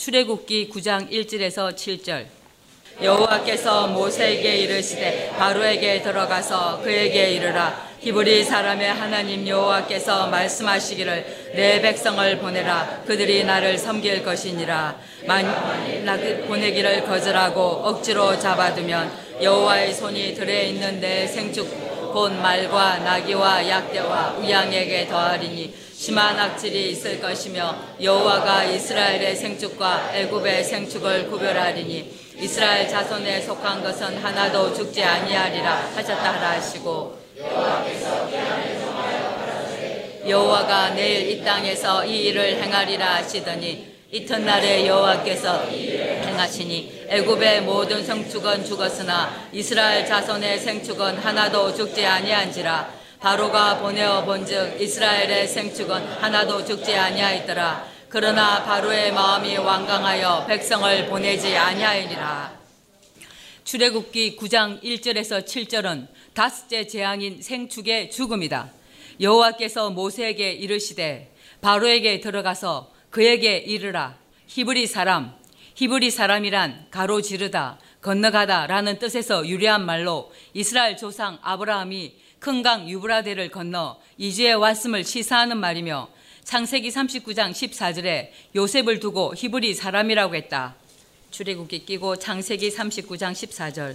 출애굽기 9장 1절에서 7절. 여호와께서 모세에게 이르시되 바로에게 들어가서 그에게 이르라. 히브리 사람의 하나님 여호와께서 말씀하시기를 내 백성을 보내라. 그들이 나를 섬길 것이니라. 만일 보내기를 거절하고 억지로 잡아두면 여호와의 손이 들에 있는 내 생축 곧 말과 나귀와 약대와 우양에게 더하리니 심한 악질이 있을 것이며 여호와가 이스라엘의 생축과 애굽의 생축을 구별하리니 이스라엘 자손에 속한 것은 하나도 죽지 아니하리라 하셨다 하라 하시고. 여호와가 내일 이 땅에서 이 일을 행하리라 하시더니 이튿날에 여호와께서 행하시니 애굽의 모든 성축은 죽었으나 이스라엘 자손의 생축은 하나도 죽지 아니한지라 바로가 보내어 본즉 이스라엘의 생축은 하나도 죽지 아니하였더라. 그러나 바로의 마음이 완강하여 백성을 보내지 아니하리라. 출애굽기 9장 1절에서 7절은 다섯째 재앙인 생축의 죽음이다. 여호와께서 모세에게 이르시되 바로에게 들어가서 그에게 이르라. 히브리 사람 히브리 사람이란 가로지르다 건너가다라는 뜻에서 유래한 말로 이스라엘 조상 아브라함이 큰 강 유브라데를 건너 이주에 왔음을 시사하는 말이며 창세기 39장 14절에 요셉을 두고 히브리 사람이라고 했다. 출애굽기 끼고 창세기 39장 14절.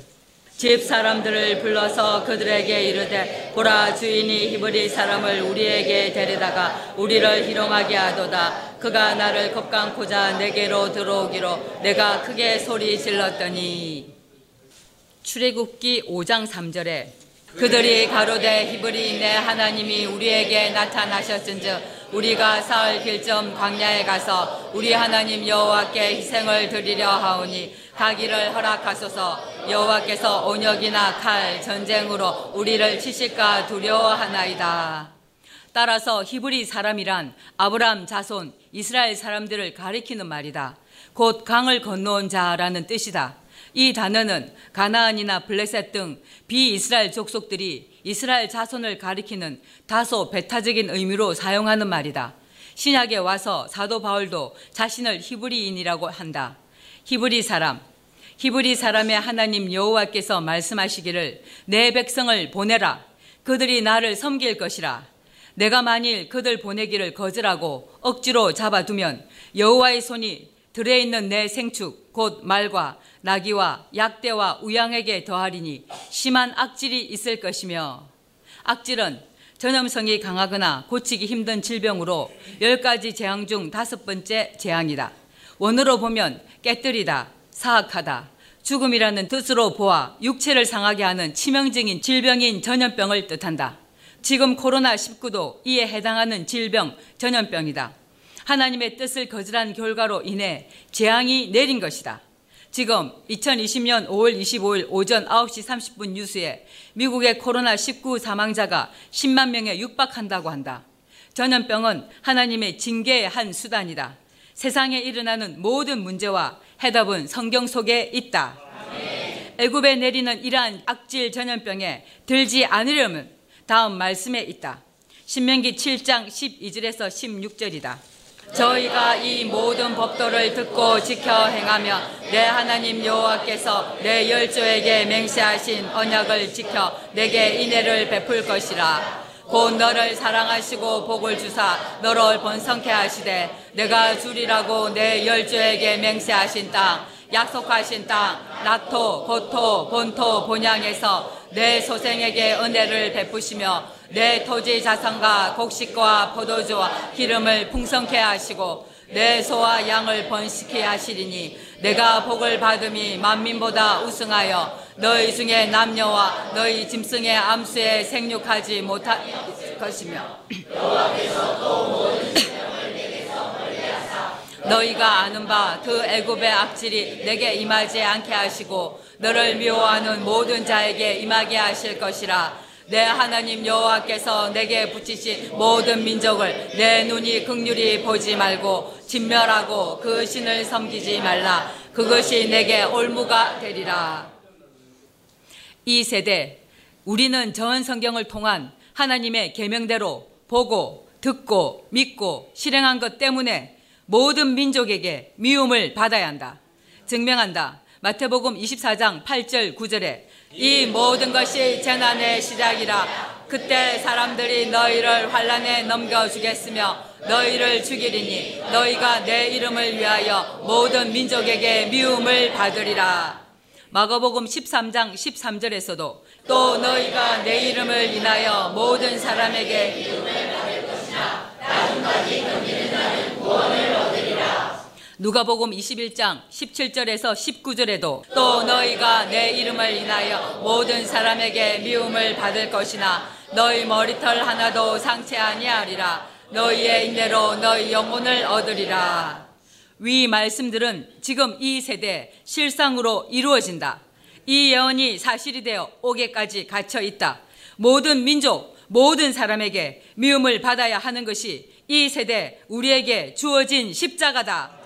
집 사람들을 불러서 그들에게 이르되 보라 주인이 히브리 사람을 우리에게 데려다가 우리를 희롱하게 하도다. 그가 나를 겁감고자 내게로 들어오기로 내가 크게 소리 질렀더니. 출애굽기 5장 3절에 그들이 가로되 히브리 내 하나님이 우리에게 나타나셨은즉 우리가 사흘 길점 광야에 가서 우리 하나님 여호와께 희생을 드리려 하오니 가기를 허락하소서 여호와께서 온역이나 칼 전쟁으로 우리를 치실까 두려워하나이다. 따라서 히브리 사람이란 아브람 자손 이스라엘 사람들을 가리키는 말이다. 곧 강을 건너온 자라는 뜻이다. 이 단어는 가나안이나 블레셋 등 비이스라엘 족속들이 이스라엘 자손을 가리키는 다소 배타적인 의미로 사용하는 말이다. 신약에 와서 사도 바울도 자신을 히브리인이라고 한다. 히브리 사람, 히브리 사람의 하나님 여호와께서 말씀하시기를 내 백성을 보내라. 그들이 나를 섬길 것이라. 내가 만일 그들 보내기를 거절하고 억지로 잡아두면 여호와의 손이 들에 있는 내 생축 곧 말과 나귀와 약대와 우양에게 더하리니 심한 악질이 있을 것이며 악질은 전염성이 강하거나 고치기 힘든 질병으로 열 가지 재앙 중 다섯 번째 재앙이다. 원어로 보면 깨뜨리다, 사악하다, 죽음이라는 뜻으로 보아 육체를 상하게 하는 치명적인 질병인 전염병을 뜻한다. 지금 코로나19도 이에 해당하는 질병, 전염병이다. 하나님의 뜻을 거절한 결과로 인해 재앙이 내린 것이다. 지금 2020년 5월 25일 오전 9시 30분 뉴스에 미국의 코로나19 사망자가 10만 명에 육박한다고 한다. 전염병은 하나님의 징계의 한 수단이다. 세상에 일어나는 모든 문제와 해답은 성경 속에 있다. 애굽에 내리는 이러한 악질 전염병에 들지 않으려면 다음 말씀에 있다. 신명기 7장 12절에서 16절이다. 저희가 이 모든 법도를 듣고 지켜 행하며 내 하나님 여호와께서 내 열조에게 맹세하신 언약을 지켜 내게 인애를 베풀 것이라. 곧 너를 사랑하시고 복을 주사 너를 번성케 하시되 내가 주리라고 내 열조에게 맹세하신 땅 약속하신 땅 낙토 고토 본토 본향에서 내 소생에게 은혜를 베푸시며 내 토지 자산과 곡식과 포도주와 기름을 풍성케 하시고 내 소와 양을 번식케 하시리니 내가 복을 받음이 만민보다 우승하여 너희 중에 남녀와 너희 짐승의 암수에 생육하지 못할 것이며 너희가 아는 바 그 애굽의 악질이 내게 임하지 않게 하시고 너를 미워하는 모든 자에게 임하게 하실 것이라 내 하나님 여호와께서 내게 붙이신 모든 민족을 내 눈이 극률이 보지 말고 진멸하고 그 신을 섬기지 말라 그것이 내게 올무가 되리라 이 세대 우리는 전 성경을 통한 하나님의 계명대로 보고 듣고 믿고 실행한 것 때문에 모든 민족에게 미움을 받아야 한다. 증명한다. 마태복음 24장 8절 9절에 이 모든 것이 재난의 시작이라 그때 사람들이 너희를 환란에 넘겨 주겠으며 너희를 죽이리니 너희가 내 이름을 위하여 모든 민족에게 미움을 받으리라. 마가복음 13장 13절에서도 또 너희가 내 이름을 인하여 모든 사람에게 미움을 받을 것이나 나중까지 견디는 자는 구원을 얻으리라. 누가복음 21장 17절에서 19절에도 또 너희가 내 이름을 인하여 모든 사람에게 미움을 받을 것이나 너희 머리털 하나도 상체 아니하리라 너희의 인내로 너희 영혼을 얻으리라. 위 말씀들은 지금 이 세대 실상으로 이루어진다. 이 예언이 사실이 되어 오게까지 갇혀 있다. 모든 민족, 모든 사람에게 미움을 받아야 하는 것이 이 세대 우리에게 주어진 십자가다.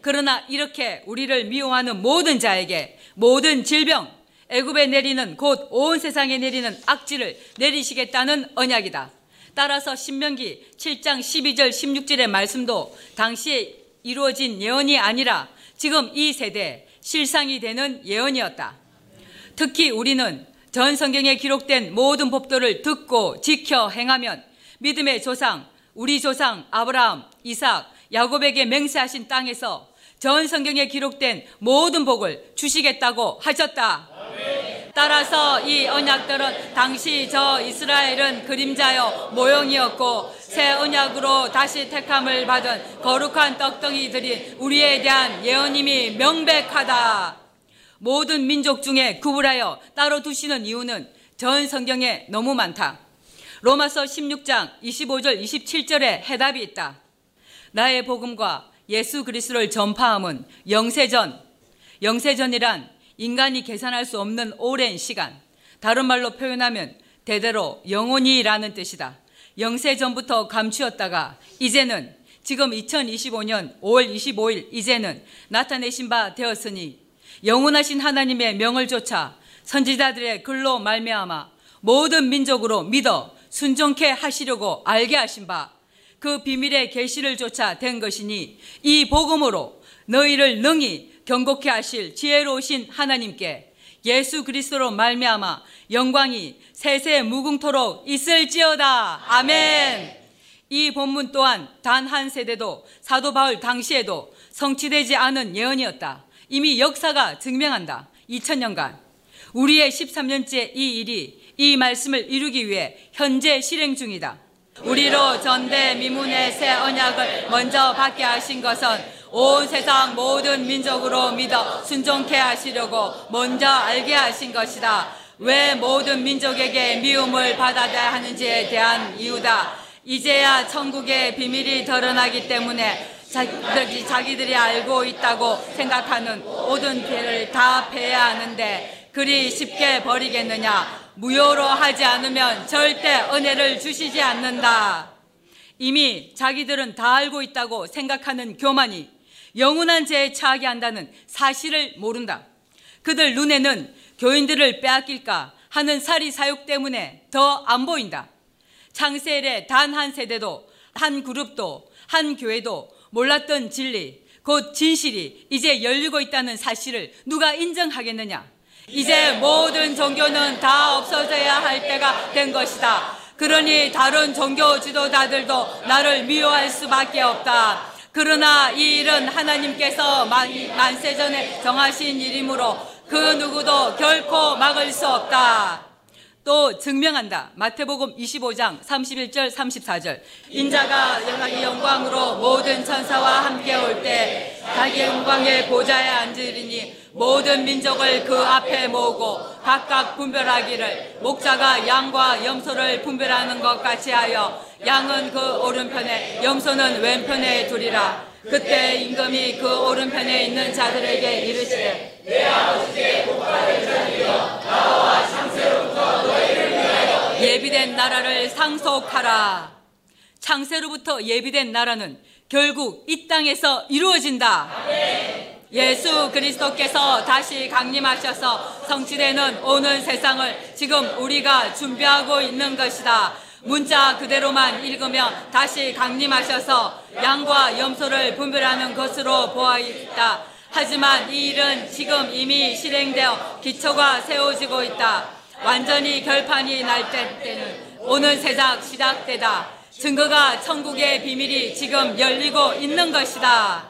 그러나 이렇게 우리를 미워하는 모든 자에게 모든 질병, 애굽에 내리는 곧 온 세상에 내리는 악지를 내리시겠다는 언약이다. 따라서 신명기 7장 12절 16절의 말씀도 당시에 이루어진 예언이 아니라 지금 이 세대 실상이 되는 예언이었다. 특히 우리는 전 성경에 기록된 모든 법도를 듣고 지켜 행하면 믿음의 조상, 우리 조상 아브라함, 이삭, 야곱에게 맹세하신 땅에서 전 성경에 기록된 모든 복을 주시겠다고 하셨다. 따라서 이 언약들은 당시 저 이스라엘은 그림자여 모형이었고 새 언약으로 다시 택함을 받은 거룩한 떡덩이들이 우리에 대한 예언임이 명백하다. 모든 민족 중에 구분하여 따로 두시는 이유는 전 성경에 너무 많다. 로마서 16장 25절 27절에 해답이 있다. 나의 복음과 예수 그리스도를 전파함은 영세전, 영세전이란 인간이 계산할 수 없는 오랜 시간, 다른 말로 표현하면 대대로 영원히라는 뜻이다. 영세 전부터 감추었다가 이제는 지금 2025년 5월 25일 이제는 나타내신 바 되었으니 영원하신 하나님의 명을 쫓아 선지자들의 글로 말미암아 모든 민족으로 믿어 순종케 하시려고 알게 하신 바 그 비밀의 계시를 쫓아 된 것이니 이 복음으로 너희를 능히 경고케 하실 지혜로우신 하나님께 예수 그리스도로 말미암아 영광이 세세 무궁토록 있을지어다. 아멘. 이 본문 또한 단 한 세대도 사도 바울 당시에도 성취되지 않은 예언이었다. 이미 역사가 증명한다. 2000년간 우리의 13년째 이 일이 이 말씀을 이루기 위해 현재 실행 중이다. 우리로 전대 미문의 새 언약을 먼저 받게 하신 것은 온 세상 모든 민족으로 믿어 순종케 하시려고 먼저 알게 하신 것이다. 왜 모든 민족에게 미움을 받아야 하는지에 대한 이유다. 이제야 천국의 비밀이 드러나기 때문에 자기들이, 자기들이 알고 있다고 생각하는 모든 죄를 다 패야 하는데 그리 쉽게 버리겠느냐? 무효로 하지 않으면 절대 은혜를 주시지 않는다. 이미 자기들은 다 알고 있다고 생각하는 교만이 영원한 죄에 처하게 한다는 사실을 모른다. 그들 눈에는 교인들을 빼앗길까 하는 사리 사욕 때문에 더 안 보인다. 창세일의 단한 세대도 한 그룹도 한 교회도 몰랐던 진리, 곧 진실이 이제 열리고 있다는 사실을 누가 인정하겠느냐? 이제 모든 종교는 다 없어져야 할 때가 된 것이다. 그러니 다른 종교 지도자들도 나를 미워할 수밖에 없다. 그러나 이 일은 하나님께서 만세 전에 정하신 일이므로 그 누구도 결코 막을 수 없다. 또 증명한다. 마태복음 25장 31절 34절. 인자가 자기 영광으로 모든 천사와 함께 올 때 자기 영광의 보좌에 앉으리니 모든 민족을 그 앞에 모으고 각각 분별하기를 목자가 양과 염소를 분별하는 것 같이 하여 양은 그 오른편에 염소는 왼편에 두리라. 그때 임금이 그 오른편에 있는 자들에게 이르시되 내 아버지께 복받을 자들이여 나와 창세로부터 너희를 위하여 예비된 나라를 상속하라. 창세로부터 예비된 나라는 결국 이 땅에서 이루어진다. 아멘. 예수 그리스도께서 다시 강림하셔서 성취되는 오는 세상을 지금 우리가 준비하고 있는 것이다. 문자 그대로만 읽으며 다시 강림하셔서 양과 염소를 분별하는 것으로 보아있다. 하지만 이 일은 지금 이미 실행되어 기초가 세워지고 있다. 완전히 결판이 날 때는 오는 세상 시작되다. 증거가 천국의 비밀이 지금 열리고 있는 것이다.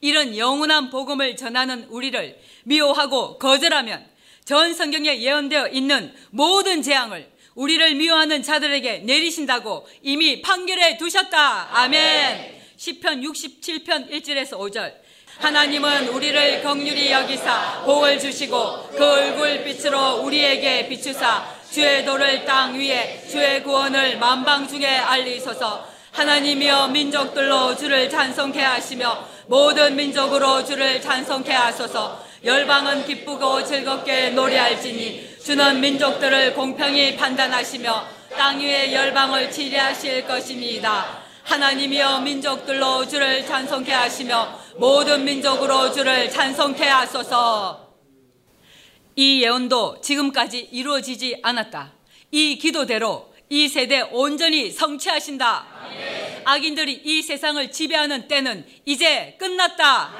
이런 영원한 복음을 전하는 우리를 미워하고 거절하면 전 성경에 예언되어 있는 모든 재앙을 우리를 미워하는 자들에게 내리신다고 이미 판결해 두셨다. 아멘. 10편 67편 1절에서 5절. 하나님은 우리를 긍휼히 여기사 복을 주시고 그 얼굴 빛으로 우리에게 비추사 주의 도를 땅 위에 주의 구원을 만방 중에 알리소서 하나님이여 민족들로 주를 찬송케 하시며 모든 민족으로 주를 찬송케 하소서 열방은 기쁘고 즐겁게 노래할지니 주는 민족들을 공평히 판단하시며 땅 위에 열방을 치리하실 것입니다. 하나님이여 민족들로 주를 찬송케 하시며 모든 민족으로 주를 찬송케 하소서. 이 예언도 지금까지 이루어지지 않았다. 이 기도대로 이 세대 온전히 성취하신다. 악인들이 이 세상을 지배하는 때는 이제 끝났다.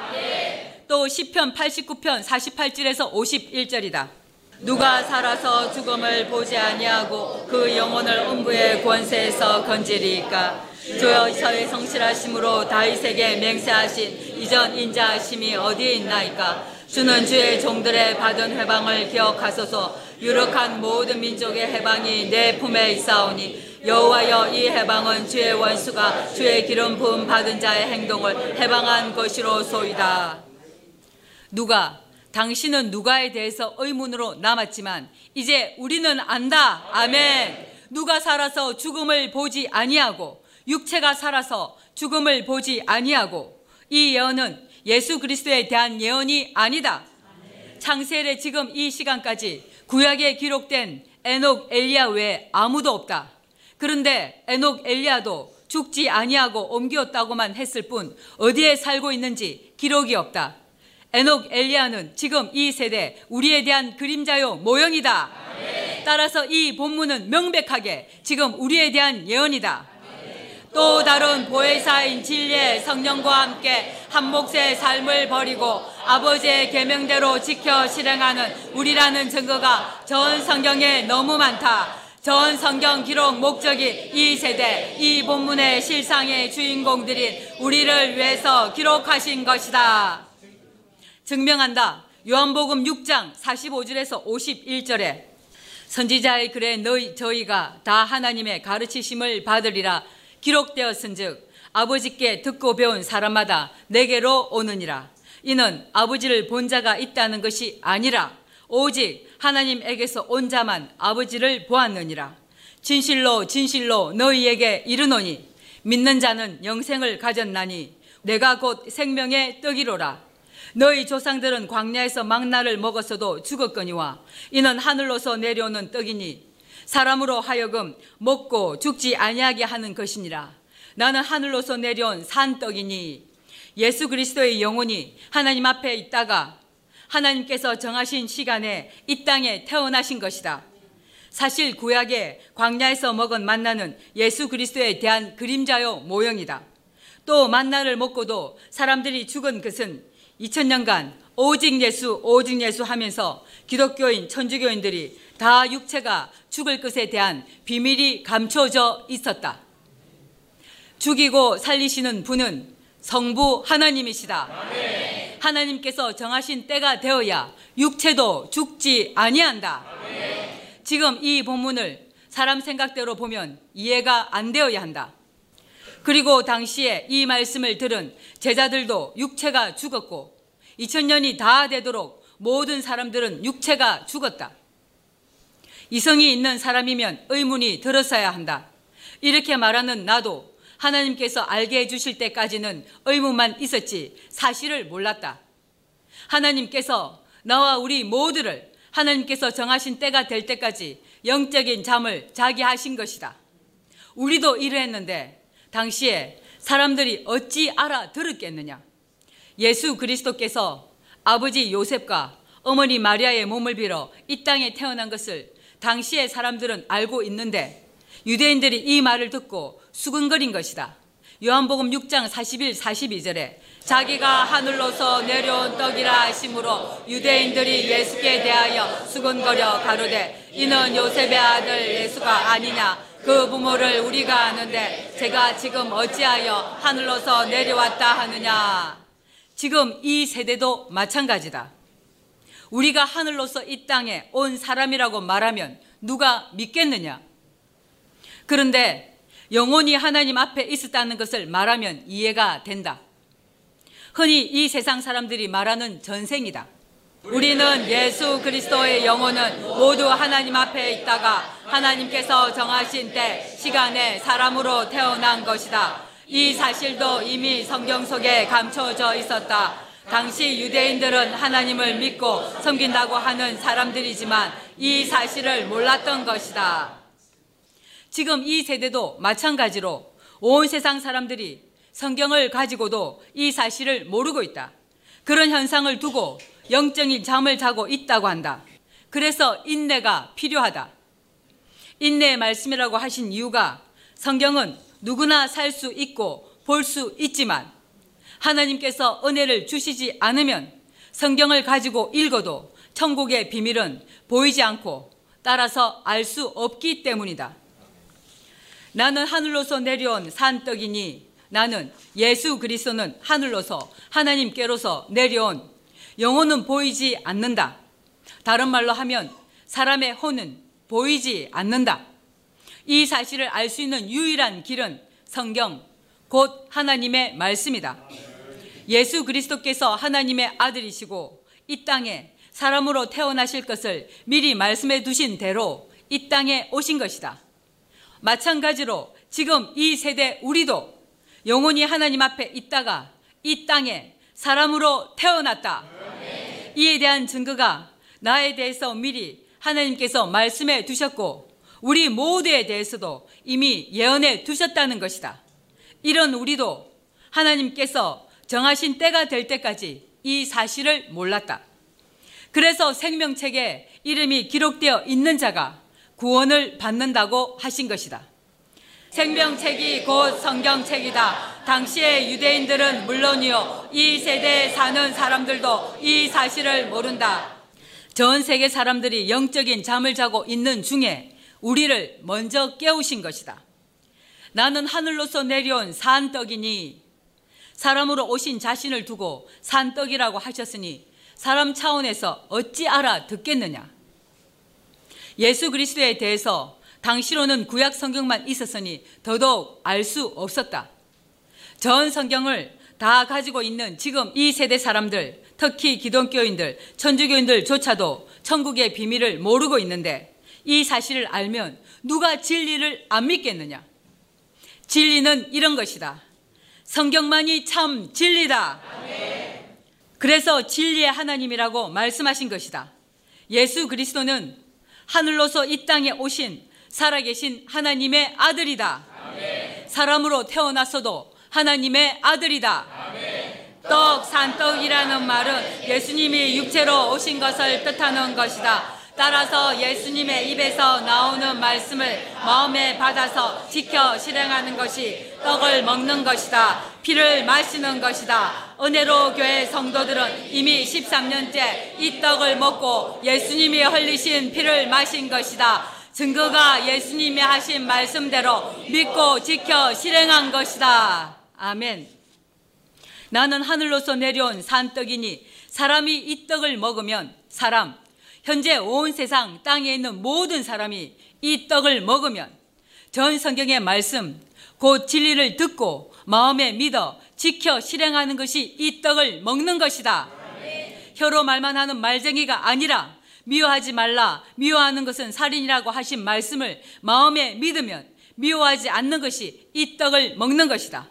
또 시편 89편 48절에서 51절이다. 누가 살아서 죽음을 보지 아니하고 그 영혼을 음부의 권세에서 건지리까 주여 저의 성실하심으로 다윗에게 맹세하신 이전 인자하심이 어디에 있나이까 주는 주의 종들의 받은 해방을 기억하소서 유력한 모든 민족의 해방이 내 품에 있사오니 여호와여 이 해방은 주의 원수가 주의 기름 부음 받은 자의 행동을 해방한 것이로 소이다. 누가 당신은 누가에 대해서 의문으로 남았지만 이제 우리는 안다. 아멘. 누가 살아서 죽음을 보지 아니하고 육체가 살아서 죽음을 보지 아니하고 이 예언은 예수 그리스도에 대한 예언이 아니다. 창세일의 지금 이 시간까지 구약에 기록된 에녹 엘리야 외에 아무도 없다. 그런데 에녹 엘리야도 죽지 아니하고 옮겼다고만 했을 뿐 어디에 살고 있는지 기록이 없다. 에녹 엘리야는 지금 이 세대 우리에 대한 그림자요 모형이다. 따라서 이 본문은 명백하게 지금 우리에 대한 예언이다. 또 다른 보혜사인 진리의 성령과 함께 한 몫의 삶을 버리고 아버지의 계명대로 지켜 실행하는 우리라는 증거가 전 성경에 너무 많다. 전 성경 기록 목적이 이 세대, 이 본문의 실상의 주인공들인 우리를 위해서 기록하신 것이다. 증명한다. 요한복음 6장 45절에서 51절에 선지자의 글에 너희 저희가 다 하나님의 가르치심을 받으리라 기록되었은즉 아버지께 듣고 배운 사람마다 내게로 오느니라 이는 아버지를 본 자가 있다는 것이 아니라 오직 하나님에게서 온 자만 아버지를 보았느니라. 진실로 진실로 너희에게 이르노니 믿는 자는 영생을 가졌나니 내가 곧 생명의 떡이로라. 너희 조상들은 광야에서 망나를 먹었어도 죽었거니와 이는 하늘로서 내려오는 떡이니 사람으로 하여금 먹고 죽지 아니하게 하는 것이니라. 나는 하늘로서 내려온 산떡이니 예수 그리스도의 영혼이 하나님 앞에 있다가 하나님께서 정하신 시간에 이 땅에 태어나신 것이다. 사실 구약에 광야에서 먹은 만나는 예수 그리스도에 대한 그림자요 모형이다. 또 만나를 먹고도 사람들이 죽은 것은 2000년간 오직 예수, 오직 예수 하면서 기독교인, 천주교인들이 다 육체가 죽을 것에 대한 비밀이 감춰져 있었다. 죽이고 살리시는 분은 성부 하나님이시다. 아멘. 하나님께서 정하신 때가 되어야 육체도 죽지 아니한다. 아멘. 지금 이 본문을 사람 생각대로 보면 이해가 안 되어야 한다. 그리고 당시에 이 말씀을 들은 제자들도 육체가 죽었고 2000년이 다 되도록 모든 사람들은 육체가 죽었다. 이성이 있는 사람이면 의문이 들었어야 한다. 이렇게 말하는 나도 하나님께서 알게 해주실 때까지는 의문만 있었지 사실을 몰랐다. 하나님께서 나와 우리 모두를 하나님께서 정하신 때가 될 때까지 영적인 잠을 자게 하신 것이다. 우리도 이러했는데 당시에 사람들이 어찌 알아들었겠느냐. 예수 그리스도께서 아버지 요셉과 어머니 마리아의 몸을 빌어 이 땅에 태어난 것을 당시의 사람들은 알고 있는데 유대인들이 이 말을 듣고 수근거린 것이다. 요한복음 6장 41, 42절에 자기가 하늘로서 내려온 떡이라 하심으로 유대인들이 예수께 대하여 수근거려 가로되 이는 요셉의 아들 예수가 아니냐? 그 부모를 우리가 아는데 제가 지금 어찌하여 하늘로서 내려왔다 하느냐? 지금 이 세대도 마찬가지다. 우리가 하늘로서 이 땅에 온 사람이라고 말하면 누가 믿겠느냐? 그런데 영혼이 하나님 앞에 있었다는 것을 말하면 이해가 된다. 흔히 이 세상 사람들이 말하는 전생이다. 우리는 예수 그리스도의 영혼은 모두 하나님 앞에 있다가 하나님께서 정하신 때 시간에 사람으로 태어난 것이다. 이 사실도 이미 성경 속에 감춰져 있었다. 당시 유대인들은 하나님을 믿고 섬긴다고 하는 사람들이지만 이 사실을 몰랐던 것이다. 지금 이 세대도 마찬가지로 온 세상 사람들이 성경을 가지고도 이 사실을 모르고 있다. 그런 현상을 두고 영적인 잠을 자고 있다고 한다. 그래서 인내가 필요하다. 인내의 말씀이라고 하신 이유가 성경은 누구나 살 수 있고 볼 수 있지만 하나님께서 은혜를 주시지 않으면 성경을 가지고 읽어도 천국의 비밀은 보이지 않고 따라서 알 수 없기 때문이다. 나는 하늘로서 내려온 산떡이니 나는 예수 그리스도는 하늘로서 하나님께로서 내려온 영혼은 보이지 않는다. 다른 말로 하면 사람의 혼은 보이지 않는다. 이 사실을 알 수 있는 유일한 길은 성경, 곧 하나님의 말씀이다. 예수 그리스도께서 하나님의 아들이시고 이 땅에 사람으로 태어나실 것을 미리 말씀해 두신 대로 이 땅에 오신 것이다. 마찬가지로 지금 이 세대 우리도 영원히 하나님 앞에 있다가 이 땅에 사람으로 태어났다. 이에 대한 증거가 나에 대해서 미리 하나님께서 말씀해 두셨고 우리 모두에 대해서도 이미 예언해 두셨다는 것이다. 이런 우리도 하나님께서 정하신 때가 될 때까지 이 사실을 몰랐다. 그래서 생명책에 이름이 기록되어 있는 자가 구원을 받는다고 하신 것이다. 생명책이 곧 성경책이다. 당시의 유대인들은 물론이요, 이 세대에 사는 사람들도 이 사실을 모른다. 전 세계 사람들이 영적인 잠을 자고 있는 중에 우리를 먼저 깨우신 것이다. 나는 하늘로서 내려온 산떡이니 사람으로 오신 자신을 두고 산떡이라고 하셨으니 사람 차원에서 어찌 알아 듣겠느냐? 예수 그리스도에 대해서 당시로는 구약 성경만 있었으니 더더욱 알 수 없었다. 전 성경을 다 가지고 있는 지금 이 세대 사람들, 특히 기독교인들, 천주교인들조차도 천국의 비밀을 모르고 있는데 이 사실을 알면 누가 진리를 안 믿겠느냐? 진리는 이런 것이다. 성경만이 참 진리다. 그래서 진리의 하나님이라고 말씀하신 것이다. 예수 그리스도는 하늘로서 이 땅에 오신 살아계신 하나님의 아들이다. 아멘. 사람으로 태어났어도 하나님의 아들이다. 아멘. 떡, 산떡이라는 말은 예수님이 육체로 오신 것을 뜻하는 것이다. 따라서 예수님의 입에서 나오는 말씀을 마음에 받아서 지켜 실행하는 것이 떡을 먹는 것이다. 피를 마시는 것이다. 은혜로 교회 성도들은 이미 13년째 이 떡을 먹고 예수님이 흘리신 피를 마신 것이다. 증거가 예수님이 하신 말씀대로 믿고 지켜 실행한 것이다. 아멘. 나는 하늘로서 내려온 산떡이니 사람이 이 떡을 먹으면 사람, 현재 온 세상 땅에 있는 모든 사람이 이 떡을 먹으면 전 성경의 말씀, 곧 진리를 듣고 마음에 믿어 지켜 실행하는 것이 이 떡을 먹는 것이다. 혀로 말만 하는 말쟁이가 아니라 미워하지 말라. 미워하는 것은 살인이라고 하신 말씀을 마음에 믿으면 미워하지 않는 것이 이 떡을 먹는 것이다.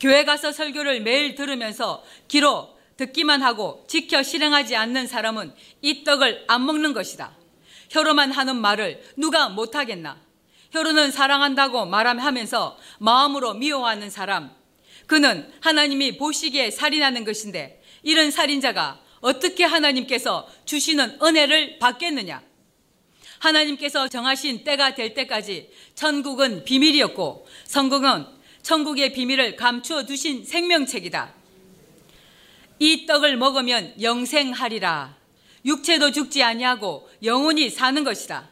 교회 가서 설교를 매일 들으면서 기로 듣기만 하고 지켜 실행하지 않는 사람은 이 떡을 안 먹는 것이다. 혀로만 하는 말을 누가 못하겠나? 혀로는 사랑한다고 말하면서 마음으로 미워하는 사람. 그는 하나님이 보시기에 살인하는 것인데 이런 살인자가 어떻게 하나님께서 주시는 은혜를 받겠느냐? 하나님께서 정하신 때가 될 때까지 천국은 비밀이었고 성공은 천국의 비밀을 감추어 두신 생명책이다. 이 떡을 먹으면 영생하리라. 육체도 죽지 아니하고 영원히 사는 것이다.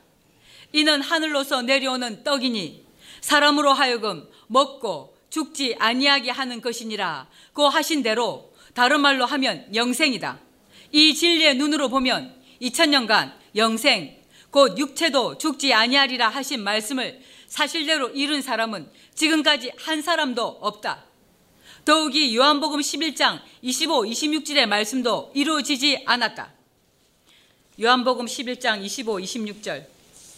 이는 하늘로서 내려오는 떡이니 사람으로 하여금 먹고 죽지 아니하게 하는 것이니라. 고 하신 대로 다른 말로 하면 영생이다. 이 진리의 눈으로 보면 2000년간 영생 곧 육체도 죽지 아니하리라 하신 말씀을 사실대로 이룬 사람은 지금까지 한 사람도 없다. 더욱이 요한복음 11장 25, 26절의 말씀도 이루어지지 않았다. 요한복음 11장 25, 26절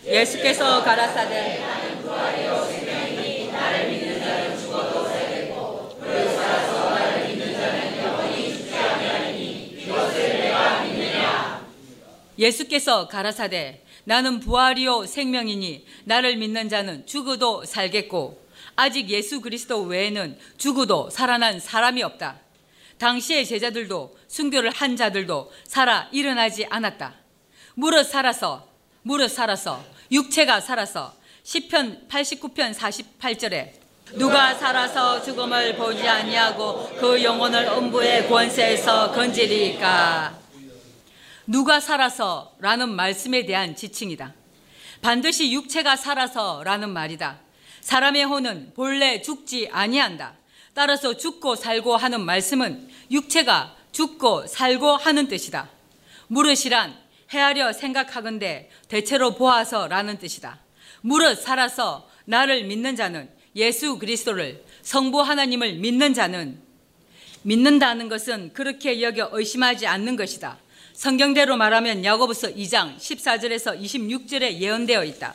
예수께서 가라사대 예수께서 가라사대 나는 부활이요 생명이니 나를 믿는 자는 죽어도 살겠고 아직 예수 그리스도 외에는 죽어도 살아난 사람이 없다. 당시의 제자들도 순교를 한 자들도 살아 일어나지 않았다. 무릇 살아서 무릇 살아서 육체가 살아서 시편 89편 48절에 누가 살아서 죽음을 보지 아니하고 그 영혼을 음부의 권세에서 건지리까 누가 살아서 라는 말씀에 대한 지칭이다. 반드시 육체가 살아서 라는 말이다. 사람의 혼은 본래 죽지 아니한다. 따라서 죽고 살고 하는 말씀은 육체가 죽고 살고 하는 뜻이다. 무릇이란 헤아려 생각하건대 대체로 보아서 라는 뜻이다. 무릇 살아서 나를 믿는 자는 예수 그리스도를 성부 하나님을 믿는 자는 믿는다는 것은 그렇게 여겨 의심하지 않는 것이다. 성경대로 말하면 야고보서 2장 14절에서 26절에 예언되어 있다.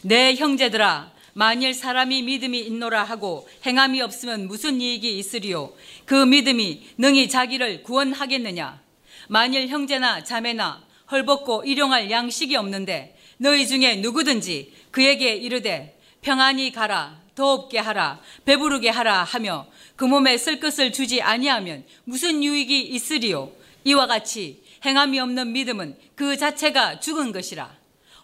내 형제들아 만일 사람이 믿음이 있노라 하고 행함이 없으면 무슨 이익이 있으리요? 그 믿음이 능히 자기를 구원하겠느냐? 만일 형제나 자매나 헐벗고 일용할 양식이 없는데 너희 중에 누구든지 그에게 이르되 평안히 가라 더 없게 하라 배부르게 하라 하며 그 몸에 쓸 것을 주지 아니하면 무슨 유익이 있으리요? 이와 같이 행함이 없는 믿음은 그 자체가 죽은 것이라.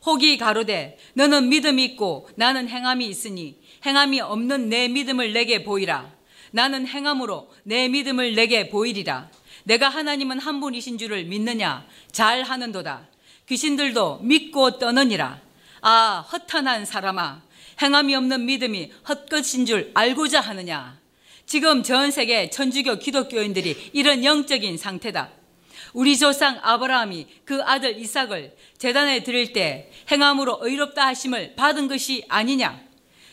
혹이 가로되 너는 믿음이 있고 나는 행함이 있으니 행함이 없는 내 믿음을 내게 보이라. 나는 행함으로 내 믿음을 내게 보이리라. 내가 하나님은 한 분이신 줄을 믿느냐? 잘 하는도다. 귀신들도 믿고 떠느니라. 아, 허탄한 사람아. 행함이 없는 믿음이 헛것인 줄 알고자 하느냐? 지금 전 세계 천주교 기독교인들이 이런 영적인 상태다. 우리 조상 아브라함이 그 아들 이삭을 재단에 드릴 때 행함으로 의롭다 하심을 받은 것이 아니냐?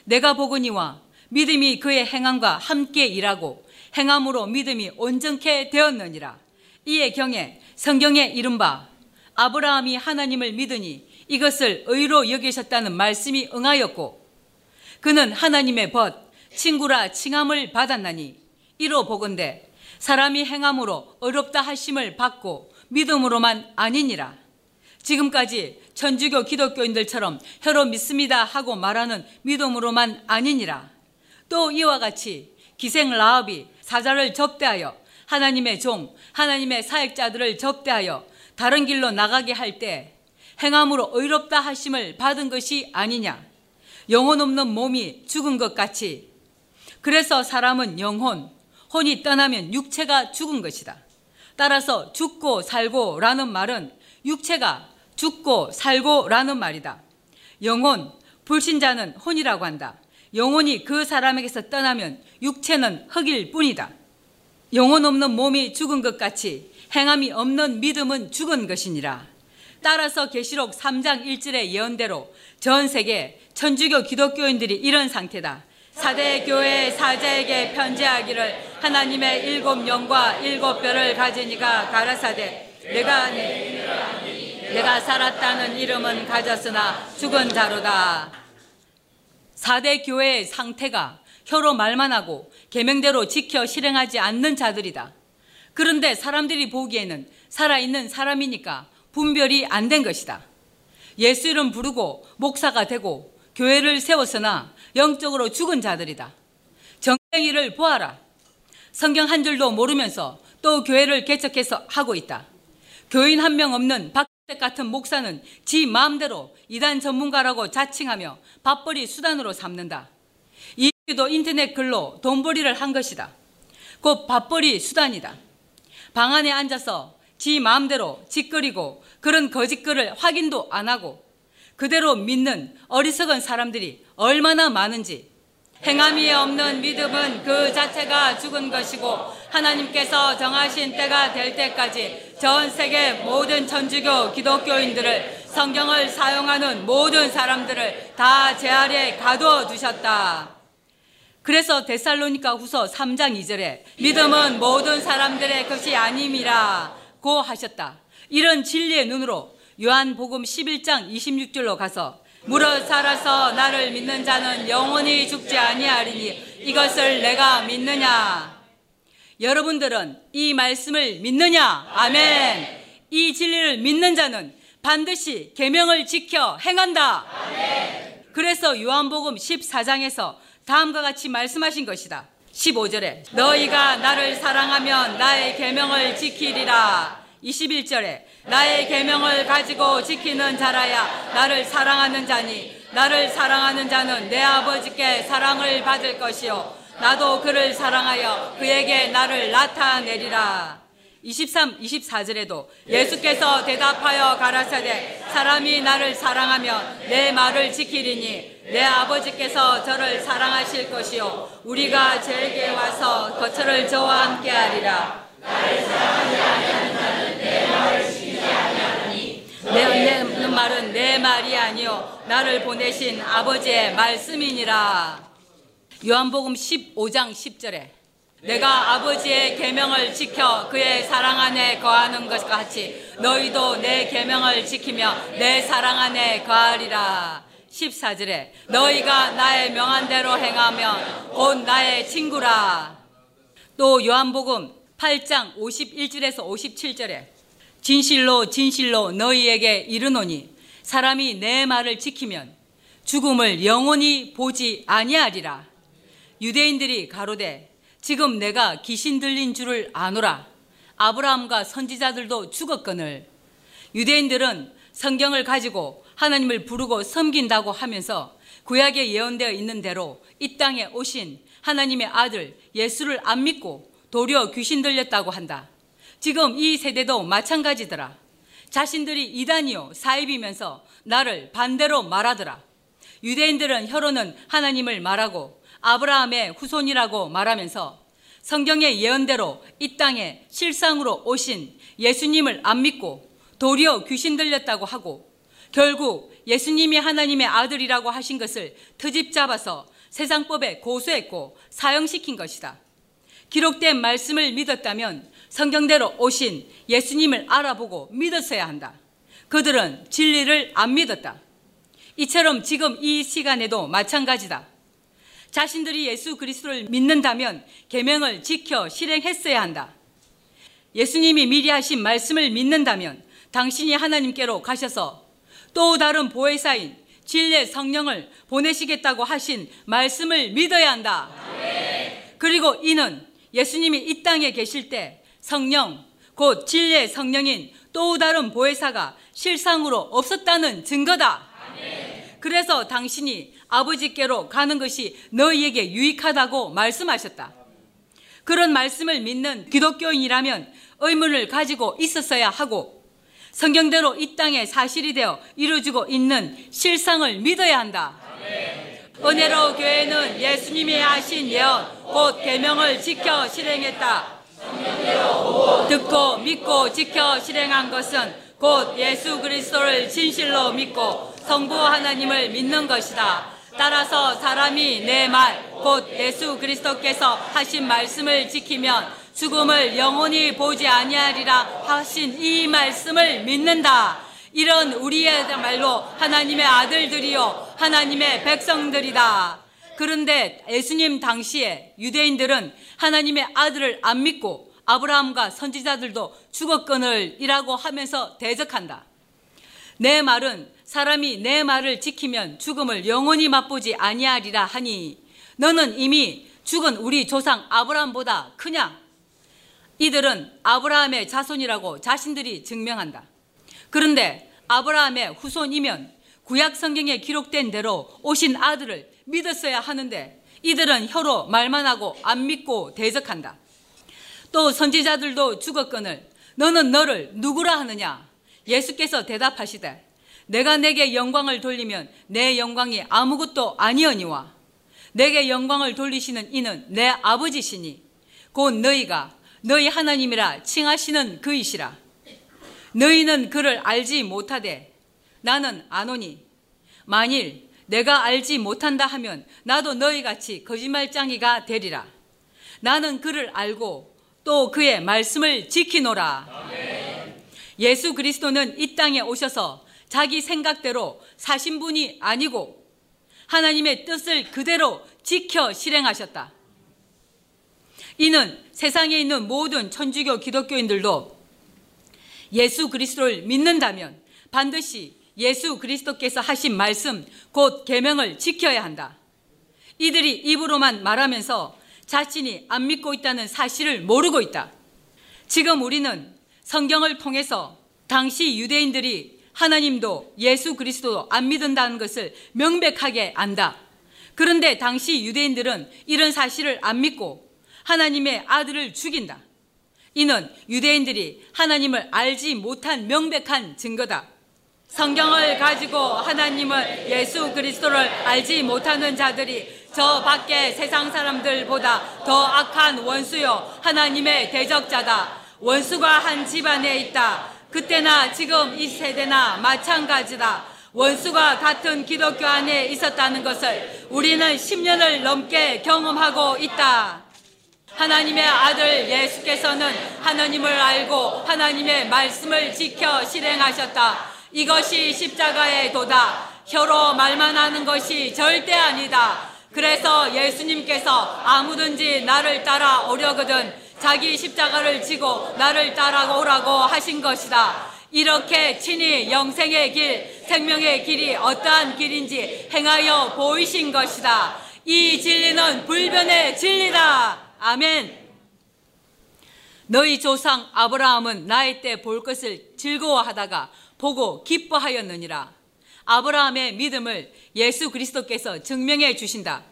내가 보거니와 믿음이 그의 행함과 함께 일하고 행함으로 믿음이 온전케 되었느니라. 이에 경에 성경에 이른바 아브라함이 하나님을 믿으니 이것을 의로 여기셨다는 말씀이 응하였고 그는 하나님의 벗 친구라 칭함을 받았나니 이로 보건대 사람이 행함으로 어렵다 하심을 받고 믿음으로만 아니니라. 지금까지 천주교 기독교인들처럼 혀로 믿습니다 하고 말하는 믿음으로만 아니니라. 또 이와 같이 기생 라합이 사자를 접대하여 하나님의 종, 하나님의 사역자들을 접대하여 다른 길로 나가게 할 때 행함으로 의롭다 하심을 받은 것이 아니냐. 영혼 없는 몸이 죽은 것 같이. 그래서 사람은 영혼, 혼이 떠나면 육체가 죽은 것이다. 따라서 죽고 살고 라는 말은 육체가 죽고 살고 라는 말이다. 영혼, 불신자는 혼이라고 한다. 영혼이 그 사람에게서 떠나면 육체는 흙일 뿐이다. 영혼 없는 몸이 죽은 것 같이 행함이 없는 믿음은 죽은 것이니라. 따라서 계시록 3장 1절의 예언대로 전 세계 천주교 기독교인들이 이런 상태다. 사대 교회 사자에게 편지하기를 하나님의 일곱 영과 일곱 가진 이가 가라사대 내가 내가 살았다는 이름은 가졌으나 죽은 자로다. 사대 교회의 상태가 혀로 말만 하고 계명대로 지켜 실행하지 않는 자들이다. 그런데 사람들이 보기에는 살아있는 사람이니까 분별이 안 된 것이다. 예수 이름 부르고 목사가 되고 교회를 세웠으나 영적으로 죽은 자들이다. 정쟁이를 보아라. 성경 한 줄도 모르면서 또 교회를 개척해서 하고 있다. 교인 한 명 없는 박 같은 목사는 지 마음대로 이단 전문가라고 자칭하며 밥벌이 수단으로 삼는다. 이도 인터넷 글로 돈벌이를 한 것이다. 곧 밥벌이 수단이다. 방 안에 앉아서 지 마음대로 짓거리고 그런 거짓글을 확인도 안 하고 그대로 믿는 어리석은 사람들이 얼마나 많은지 행함이 없는 믿음은 그 자체가 죽은 것이고 하나님께서 정하신 때가 될 때까지 전 세계 모든 천주교 기독교인들을 성경을 사용하는 모든 사람들을 다 제 아래 가두어 두셨다. 그래서 데살로니가 후서 3장 2절에 믿음은 모든 사람들의 것이 아님이라 고 하셨다. 이런 진리의 눈으로 요한복음 11장 26절로 가서 무릇 살아서 나를 믿는 자는 영원히 죽지 아니하리니 이것을 내가 믿느냐? 여러분들은 이 말씀을 믿느냐? 아멘. 이 진리를 믿는 자는 반드시 계명을 지켜 행한다. 그래서 요한복음 14장에서 다음과 같이 말씀하신 것이다. 15절에 너희가 나를 사랑하면 나의 계명을 지키리라. 21절에 나의 계명을 가지고 지키는 자라야 나를 사랑하는 자니 나를 사랑하는 자는 내 아버지께 사랑을 받을 것이요 나도 그를 사랑하여 그에게 나를 나타내리라. 23, 24절에도 예수께서 대답하여 가라사대 사람이 나를 사랑하면 내 말을 지키리니 내 아버지께서 저를 사랑하실 것이요 우리가 저에게 와서 거처를 저와 함께 하리라. 나를 사랑하지 않는 자는 내 말을 지키지 아니하니 내, 내 말은 내 말이 아니요 나를 보내신 아버지의 말씀이니라. 요한복음 15장 10절에 내가 아버지의 계명을 지켜 그의 사랑 안에 거하는 것 같이 너희도 내 계명을 지키며 내 사랑 안에 거하리라. 14절에 너희가 나의 명한 대로 행하면 곧 나의 친구라. 또 요한복음 8장 51절에서 57절에 진실로 진실로 너희에게 이르노니 사람이 내 말을 지키면 죽음을 영원히 보지 아니하리라. 유대인들이 가로되 지금 내가 귀신 들린 줄을 아노라. 아브라함과 선지자들도 죽었거늘. 유대인들은 성경을 가지고 하나님을 부르고 섬긴다고 하면서 구약에 예언되어 있는 대로 이 땅에 오신 하나님의 아들 예수를 안 믿고 도리어 귀신 들렸다고 한다. 지금 이 세대도 마찬가지더라. 자신들이 이단이요 사입이면서 나를 반대로 말하더라. 유대인들은 혀로는 하나님을 말하고 아브라함의 후손이라고 말하면서 성경의 예언대로 이 땅에 실상으로 오신 예수님을 안 믿고 도리어 귀신 들렸다고 하고 결국 예수님이 하나님의 아들이라고 하신 것을 트집 잡아서 세상법에 고소했고 사형시킨 것이다. 기록된 말씀을 믿었다면 성경대로 오신 예수님을 알아보고 믿었어야 한다. 그들은 진리를 안 믿었다. 이처럼 지금 이 시간에도 마찬가지다. 자신들이 예수 그리스도를 믿는다면 계명을 지켜 실행했어야 한다. 예수님이 미리 하신 말씀을 믿는다면 당신이 하나님께로 가셔서 또 다른 보혜사인 진리의 성령을 보내시겠다고 하신 말씀을 믿어야 한다. 그리고 이는 예수님이 이 땅에 계실 때 성령, 곧 진리의 성령인 또 다른 보혜사가 실상으로 없었다는 증거다. 그래서 당신이 아버지께로 가는 것이 너희에게 유익하다고 말씀하셨다. 그런 말씀을 믿는 기독교인이라면 의문을 가지고 있었어야 하고 성경대로 이 땅에 사실이 되어 이루어지고 있는 실상을 믿어야 한다. 은혜로 교회는 예수님이 하신 예언 곧 계명을 지켜 실행했다. 듣고 믿고 지켜 실행한 것은 곧 예수 그리스도를 진실로 믿고 성부 하나님을 믿는 것이다. 따라서 사람이 내 말, 곧 예수 그리스도께서 하신 말씀을 지키면 죽음을 영원히 보지 아니하리라 하신 이 말씀을 믿는다. 이런 우리의 말로 하나님의 아들들이요 하나님의 백성들이다. 그런데 예수님 당시에 유대인들은 하나님의 아들을 안 믿고 아브라함과 선지자들도 죽었거늘이라고 하면서 대적한다. 내 말은 사람이 내 말을 지키면 죽음을 영원히 맛보지 아니하리라 하니 너는 이미 죽은 우리 조상 아브라함보다 크냐? 이들은 아브라함의 자손이라고 자신들이 증명한다. 그런데 아브라함의 후손이면 구약 성경에 기록된 대로 오신 아들을 믿었어야 하는데 이들은 혀로 말만 하고 안 믿고 대적한다. 또 선지자들도 죽었거늘 너는 너를 누구라 하느냐? 예수께서 대답하시되 내가 내게 영광을 돌리면 내 영광이 아무것도 아니오니와 내게 영광을 돌리시는 이는 내 아버지시니 곧 너희가 너희 하나님이라 칭하시는 그이시라 너희는 그를 알지 못하되 나는 아노니 만일 내가 알지 못한다 하면 나도 너희 같이 거짓말장이가 되리라 나는 그를 알고 또 그의 말씀을 지키노라. 예수 그리스도는 이 땅에 오셔서 자기 생각대로 사신 분이 아니고 하나님의 뜻을 그대로 지켜 실행하셨다. 이는 세상에 있는 모든 천주교 기독교인들도 예수 그리스도를 믿는다면 반드시 예수 그리스도께서 하신 말씀 곧 계명을 지켜야 한다. 이들이 입으로만 말하면서 자신이 안 믿고 있다는 사실을 모르고 있다. 지금 우리는 성경을 통해서 당시 유대인들이 하나님도 예수 그리스도도 안 믿는다는 것을 명백하게 안다. 그런데 당시 유대인들은 이런 사실을 안 믿고 하나님의 아들을 죽인다. 이는 유대인들이 하나님을 알지 못한 명백한 증거다. 성경을 가지고 하나님을 예수 그리스도를 알지 못하는 자들이 저 밖에 세상 사람들보다 더 악한 원수요 하나님의 대적자다. 원수가 한 집안에 있다. 그때나 지금 이 세대나 마찬가지다. 원수가 같은 기독교 안에 있었다는 것을 우리는 10년을 넘게 경험하고 있다. 하나님의 아들 예수께서는 하나님을 알고 하나님의 말씀을 지켜 실행하셨다. 이것이 십자가의 도다. 혀로 말만 하는 것이 절대 아니다. 그래서 예수님께서 아무든지 나를 따라 오려거든 자기 십자가를 지고 나를 따라오라고 하신 것이다. 이렇게 친히 영생의 길, 생명의 길이 어떠한 길인지 행하여 보이신 것이다. 이 진리는 불변의 진리다. 아멘. 너희 조상 아브라함은 나의 때 볼 것을 즐거워하다가 보고 기뻐하였느니라. 아브라함의 믿음을 예수 그리스도께서 증명해 주신다.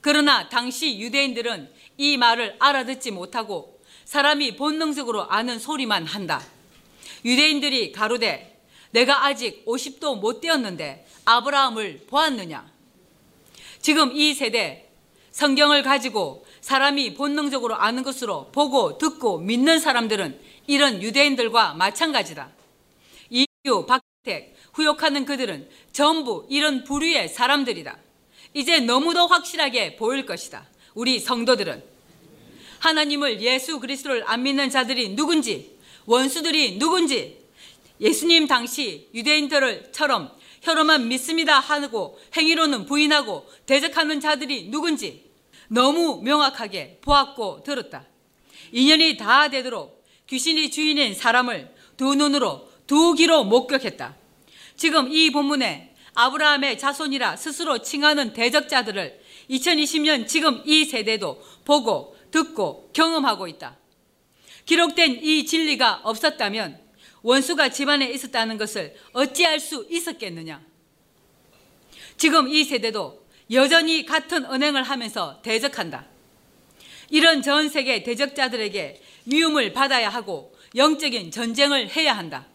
그러나 당시 유대인들은 이 말을 알아듣지 못하고 사람이 본능적으로 아는 소리만 한다. 유대인들이 가로되 내가 아직 50도 못 되었는데 아브라함을 보았느냐? 지금 이 세대 성경을 가지고 사람이 본능적으로 아는 것으로 보고 듣고 믿는 사람들은 이런 유대인들과 마찬가지다. 이유, 박택, 후욕하는 그들은 전부 이런 부류의 사람들이다. 이제 너무도 확실하게 보일 것이다. 우리 성도들은 하나님을 예수 그리스도를 안 믿는 자들이 누군지 원수들이 누군지 예수님 당시 유대인들처럼 혀로만 믿습니다 하고 행위로는 부인하고 대적하는 자들이 누군지 너무 명확하게 보았고 들었다. 인연이 다 되도록 귀신이 주인인 사람을 두 눈으로 두 귀로 목격했다. 지금 이 본문에 아브라함의 자손이라 스스로 칭하는 대적자들을 2020년 지금 이 세대도 보고 듣고 경험하고 있다. 기록된 이 진리가 없었다면 원수가 집안에 있었다는 것을 어찌할 수 있었겠느냐? 지금 이 세대도 여전히 같은 언행을 하면서 대적한다. 이런 전 세계 대적자들에게 미움을 받아야 하고 영적인 전쟁을 해야 한다.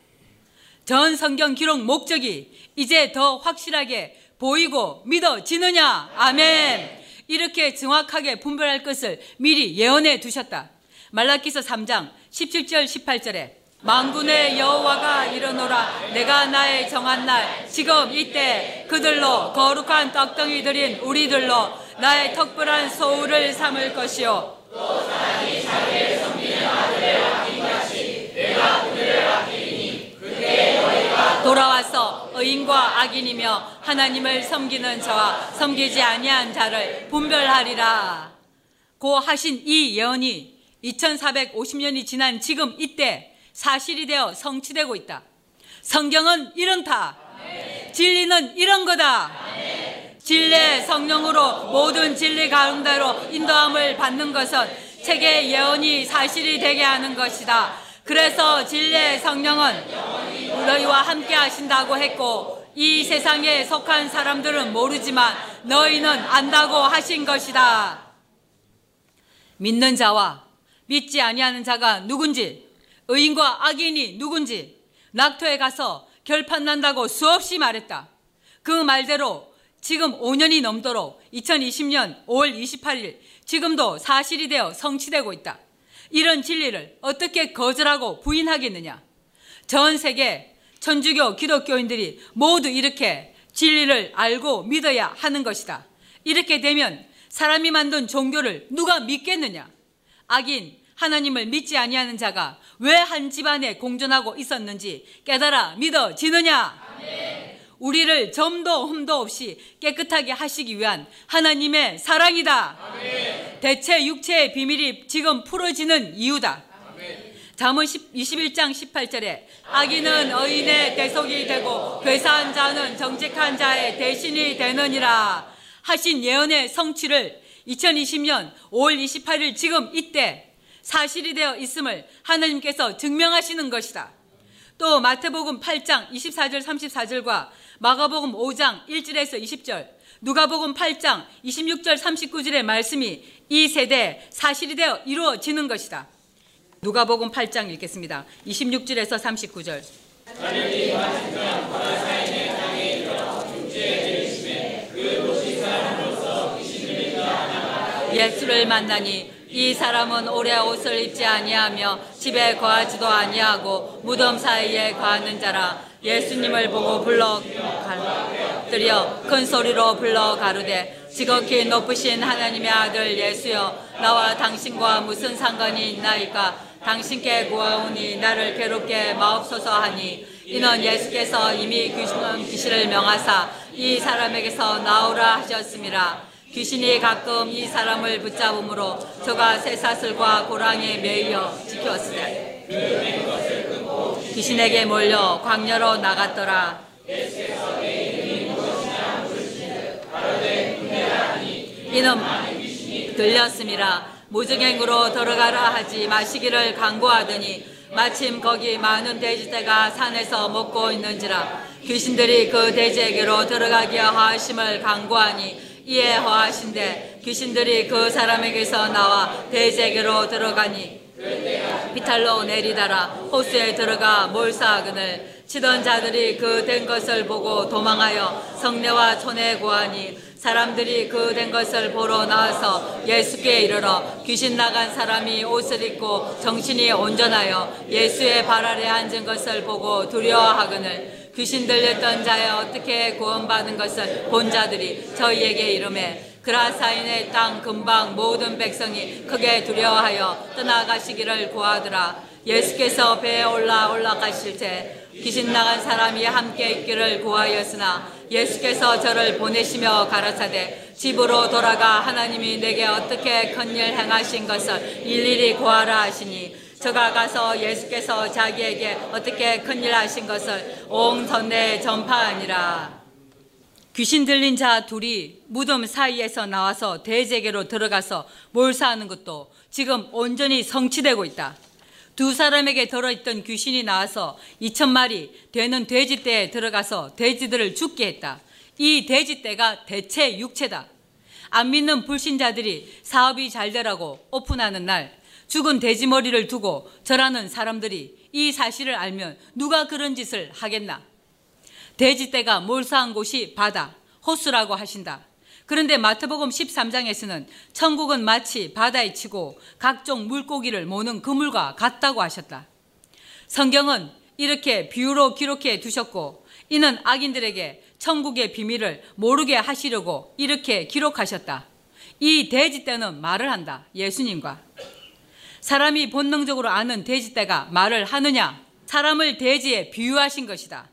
전 성경 기록 목적이 이제 더 확실하게 보이고 믿어지느냐? 아멘. 이렇게 정확하게 분별할 것을 미리 예언해 두셨다. 말라기서 3장 17절 18절에 망군의 여호와가 이르노라 내가 나의 정한 날 지금 이때 그들로 거룩한 떡덩이 들인 우리들로 나의 턱불한 소울을 삼을 것이요 돌아와서 의인과 악인이며 하나님을 섬기는 자와 섬기지 아니한 자를 분별하리라. 고 하신 이 예언이 2450년이 지난 지금 이때 사실이 되어 성취되고 있다. 성경은 이런다. 진리는 이런 거다. 진리의 성령으로 모든 진리 가운데로 인도함을 받는 것은 책의 예언이 사실이 되게 하는 것이다. 그래서 진리의 성령은 너희와 함께 하신다고 했고 이 세상에 속한 사람들은 모르지만 너희는 안다고 하신 것이다. 믿는 자와 믿지 아니하는 자가 누군지 의인과 악인이 누군지 낙토에 가서 결판 난다고 수없이 말했다. 그 말대로 지금 5년이 넘도록 2020년 5월 28일 지금도 사실이 되어 성취되고 있다. 이런 진리를 어떻게 거절하고 부인하겠느냐? 전 세계 천주교 기독교인들이 모두 이렇게 진리를 알고 믿어야 하는 것이다. 이렇게 되면 사람이 만든 종교를 누가 믿겠느냐? 악인 하나님을 믿지 아니하는 자가 왜 한 집안에 공존하고 있었는지 깨달아 믿어지느냐? 우리를 점도 흠도 없이 깨끗하게 하시기 위한 하나님의 사랑이다. 대체 육체의 비밀이 지금 풀어지는 이유다. 잠언 21장 18절에 악인은 의인의 대속이 되고 괴사한 자는 정직한 자의 대신이 되느니라 하신 예언의 성취를 2020년 5월 28일 지금 이때 사실이 되어 있음을 하나님께서 증명하시는 것이다. 또 마태복음 8장 24절 34절과 마가복음 5장 1절에서 20절 누가복음 8장 26절 39절의 말씀이 이 세대에 사실이 되어 이루어지는 것이다. 누가복음 8장 읽겠습니다. 26절에서 39절. 예수를 만나니 이 사람은 오래 옷을 입지 아니하며 집에 거하지도 아니하고 무덤 사이에 거하는 자라 예수님을 보고 불러 가르려 큰 소리로 불러 가르되 지극히 높으신 하나님의 아들 예수여 나와 당신과 무슨 상관이 있나이까 당신께 구하오니 나를 괴롭게 마옵소서 하니 이는 예수께서 이미 귀신, 귀신을 명하사 이 사람에게서 나오라 하셨습니다. 귀신이 가끔 이 사람을 붙잡음으로 저가 쇠사슬과 고랑에 매여 지켰으되 귀신에게 몰려 광야로 나갔더라. 이는 들렸습니다. 무증행으로 들어가라 하지 마시기를 강구하더니 마침 거기 많은 돼지떼가 산에서 먹고 있는지라 귀신들이 그 돼지에게로 들어가기 하심을 강구하니 이에 허하신데 귀신들이 그 사람에게서 나와 돼지에게로 들어가니 비탈로 내리다라. 호수에 들어가 몰사하거늘 치던 자들이 그 된 것을 보고 도망하여 성내와 촌에 구하니 사람들이 그 된 것을 보러 나와서 예수께 이르러 귀신 나간 사람이 옷을 입고 정신이 온전하여 예수의 발 아래 앉은 것을 보고 두려워하거늘 귀신 들렸던 자에 어떻게 구원받은 것을 본 자들이 저희에게 이름해 그라사인의 땅 근방 모든 백성이 크게 두려워하여 떠나가시기를 구하더라. 예수께서 배에 올라 올라가실 때 귀신 나간 사람이 함께 있기를 구하였으나 예수께서 저를 보내시며 가라사대 집으로 돌아가 하나님이 내게 어떻게 큰 일 행하신 것을 일일이 구하라 하시니 저가 가서 예수께서 자기에게 어떻게 큰일 하신 것을 온 전내에 전파하니라. 귀신 들린 자 둘이 무덤 사이에서 나와서 대제계로 들어가서 몰사하는 것도 지금 온전히 성취되고 있다. 두 사람에게 들어있던 귀신이 나와서 2천 마리 되는 돼지떼에 들어가서 돼지들을 죽게 했다. 이 돼지떼가 대체 육체다. 안 믿는 불신자들이 사업이 잘 되라고 오픈하는 날 죽은 돼지 머리를 두고 절하는 사람들이 이 사실을 알면 누가 그런 짓을 하겠나? 돼지떼가 몰사한 곳이 바다, 호수라고 하신다. 그런데 마태복음 13장에서는 천국은 마치 바다에 치고 각종 물고기를 모는 그물과 같다고 하셨다. 성경은 이렇게 비유로 기록해 두셨고 이는 악인들에게 천국의 비밀을 모르게 하시려고 이렇게 기록하셨다. 이 돼지떼는 말을 한다. 예수님과. 사람이 본능적으로 아는 돼지떼가 말을 하느냐? 사람을 돼지에 비유하신 것이다.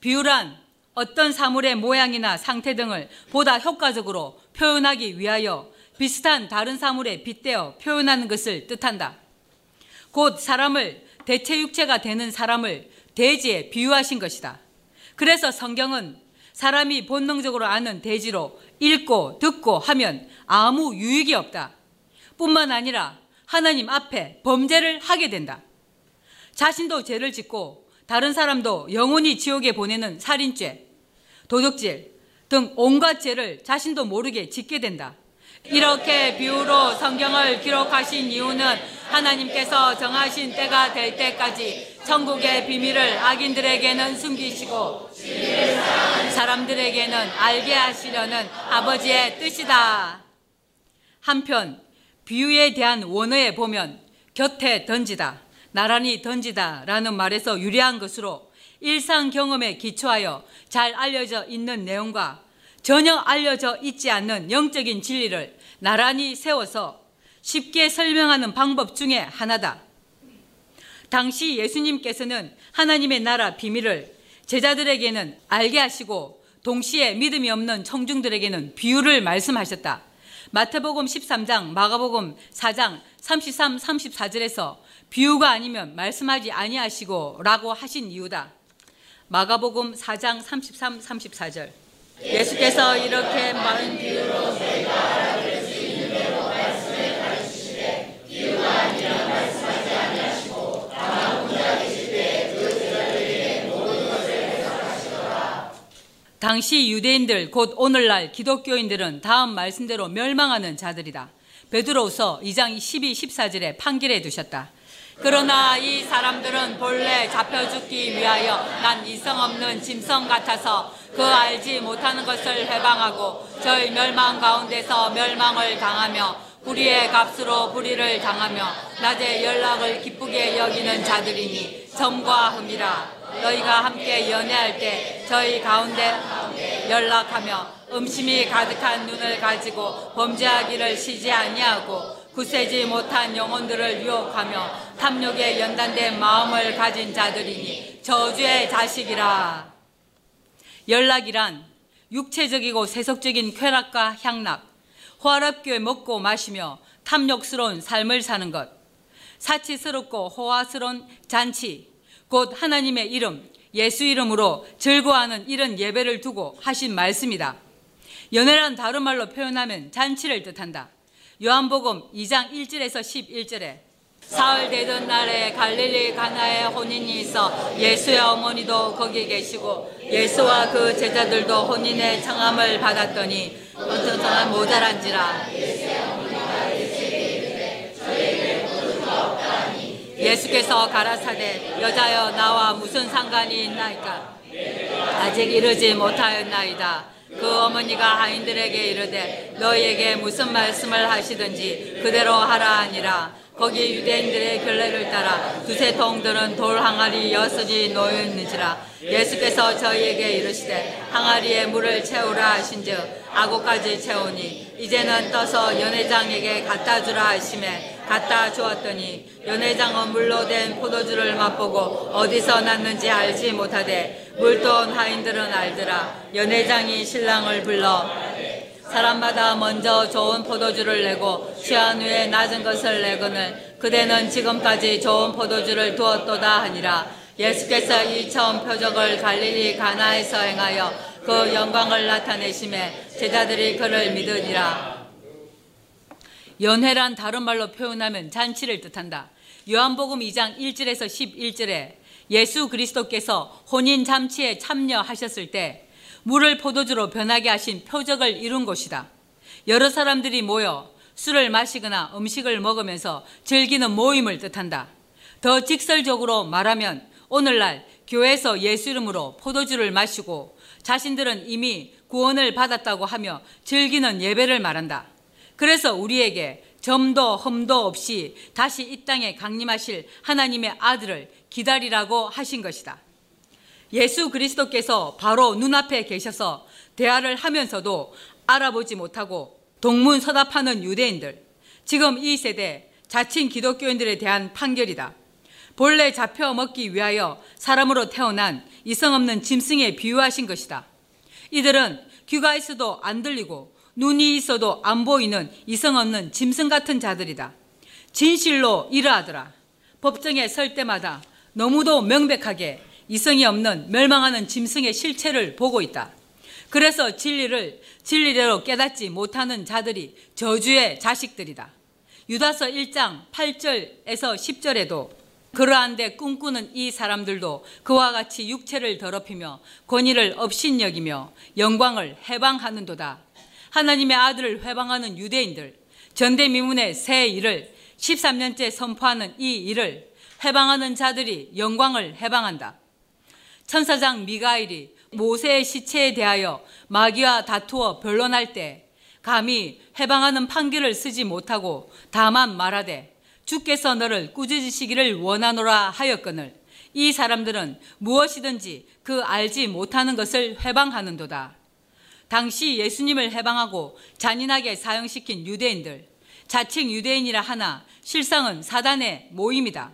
비유란 어떤 사물의 모양이나 상태 등을 보다 효과적으로 표현하기 위하여 비슷한 다른 사물에 빗대어 표현하는 것을 뜻한다. 곧 사람을 대체 육체가 되는 사람을 돼지에 비유하신 것이다. 그래서 성경은 사람이 본능적으로 아는 돼지로 읽고 듣고 하면 아무 유익이 없다. 뿐만 아니라 하나님 앞에 범죄를 하게 된다. 자신도 죄를 짓고 다른 사람도 영원히 지옥에 보내는 살인죄, 도둑질 등 온갖 죄를 자신도 모르게 짓게 된다. 이렇게 비유로 성경을 기록하신 이유는 하나님께서 정하신 때가 될 때까지 천국의 비밀을 악인들에게는 숨기시고 사람들에게는 알게 하시려는 아버지의 뜻이다. 한편 비유에 대한 원어에 보면 곁에 던지다, 나란히 던지다 라는 말에서 유리한 것으로 일상 경험에 기초하여 잘 알려져 있는 내용과 전혀 알려져 있지 않는 영적인 진리를 나란히 세워서 쉽게 설명하는 방법 중에 하나다. 당시 예수님께서는 하나님의 나라 비밀을 제자들에게는 알게 하시고 동시에 믿음이 없는 청중들에게는 비유를 말씀하셨다. 마태복음 13장, 마가복음 4장 33, 34절에서 비유가 아니면 말씀하지 아니하시고 라고 하신 이유다. 마가복음 4장 33, 34절. 예수께서 이렇게 많은 비유로 저희가 알아들을 수 있는 대로 말씀을 가르치시되 비유가 아니라 말씀하지 아니하시고 다만 혼자 계실 때그 제자들에게 모든 것을 해석하시더라. 당시 유대인들 곧 오늘날 기독교인들은 다음 말씀대로 멸망하는 자들이다. 베드로서 2장 12, 14절에 판결해 두셨다. 그러나 이 사람들은 본래 잡혀 죽기 위하여 난 이성 없는 짐승 같아서 그 알지 못하는 것을 해방하고 저희 멸망 가운데서 멸망을 당하며 불의의 값으로 불의를 당하며 낮에 연락을 기쁘게 여기는 자들이니 점과 흠이라 너희가 함께 연애할 때 저희 가운데 연락하며 음심이 가득한 눈을 가지고 범죄하기를 쉬지 아니하고 구세지 못한 영혼들을 유혹하며 탐욕에 연단된 마음을 가진 자들이니 저주의 자식이라. 연락이란 육체적이고 세속적인 쾌락과 향락, 호화롭게 먹고 마시며 탐욕스러운 삶을 사는 것, 사치스럽고 호화스러운 잔치, 곧 하나님의 이름, 예수 이름으로 즐거워하는 이런 예배를 두고 하신 말씀이다. 연애란 다른 말로 표현하면 잔치를 뜻한다. 요한복음 2장 1절에서 11절에 사흘 되던 날에 갈릴리 가나에 혼인이 있어 예수의 어머니도 거기 계시고 예수와 그 제자들도 혼인의 청함을 받았더니 어떤 사람 모자란지라 예수께서 가라사대 여자여 나와 무슨 상관이 있나이까? 아직 이르지 못하였나이다. 그 어머니가 하인들에게 이르되 너희에게 무슨 말씀을 하시든지 그대로 하라 하니라. 거기 유대인들의 결례를 따라 두세 통들은 돌 항아리 여섯이 놓여 있는지라. 예수께서 저희에게 이르시되 항아리에 물을 채우라 하신즉 아고까지 채우니 이제는 떠서 연회장에게 갖다 주라 하심에 갖다 주었더니 연회장은 물로 된 포도주를 맛보고 어디서 났는지 알지 못하되 물돈 하인들은 알더라. 연회장이 신랑을 불러 사람마다 먼저 좋은 포도주를 내고 취한 후에 낮은 것을 내거늘 그대는 지금까지 좋은 포도주를 두었도다 하니라. 예수께서 이 처음 표적을 갈릴리 가나에서 행하여 그 영광을 나타내심에 제자들이 그를 믿으니라 연회란 다른 말로 표현하면 잔치를 뜻한다 요한복음 2장 1절에서 11절에 예수 그리스도께서 혼인 잔치에 참여하셨을 때 물을 포도주로 변하게 하신 표적을 이룬 곳이다. 여러 사람들이 모여 술을 마시거나 음식을 먹으면서 즐기는 모임을 뜻한다. 더 직설적으로 말하면 오늘날 교회에서 예수 이름으로 포도주를 마시고 자신들은 이미 구원을 받았다고 하며 즐기는 예배를 말한다. 그래서 우리에게 점도 흠도 없이 다시 이 땅에 강림하실 하나님의 아들을 기다리라고 하신 것이다. 예수 그리스도께서 바로 눈앞에 계셔서 대화를 하면서도 알아보지 못하고 동문서답하는 유대인들, 지금 이 세대 자칭 기독교인들에 대한 판결이다. 본래 잡혀 먹기 위하여 사람으로 태어난 이성 없는 짐승에 비유하신 것이다. 이들은 귀가 있어도 안 들리고 눈이 있어도 안 보이는 이성 없는 짐승 같은 자들이다. 진실로 이러하더라. 법정에 설 때마다 너무도 명백하게 이성이 없는 멸망하는 짐승의 실체를 보고 있다. 그래서 진리를 진리대로 깨닫지 못하는 자들이 저주의 자식들이다. 유다서 1장 8절에서 10절에도 그러한데 꿈꾸는 이 사람들도 그와 같이 육체를 더럽히며 권위를 업신여기며 영광을 해방하는도다. 하나님의 아들을 회방하는 유대인들, 전대미문의 새 일을 13년째 선포하는 이 일을 해방하는 자들이 영광을 해방한다. 천사장 미가일이 모세의 시체에 대하여 마귀와 다투어 변론할 때 감히 해방하는 판결을 쓰지 못하고 다만 말하되 주께서 너를 꾸짖으시기를 원하노라 하였거늘 이 사람들은 무엇이든지 그 알지 못하는 것을 해방하는도다. 당시 예수님을 해방하고 잔인하게 사형시킨 유대인들, 자칭 유대인이라 하나 실상은 사단의 모임이다.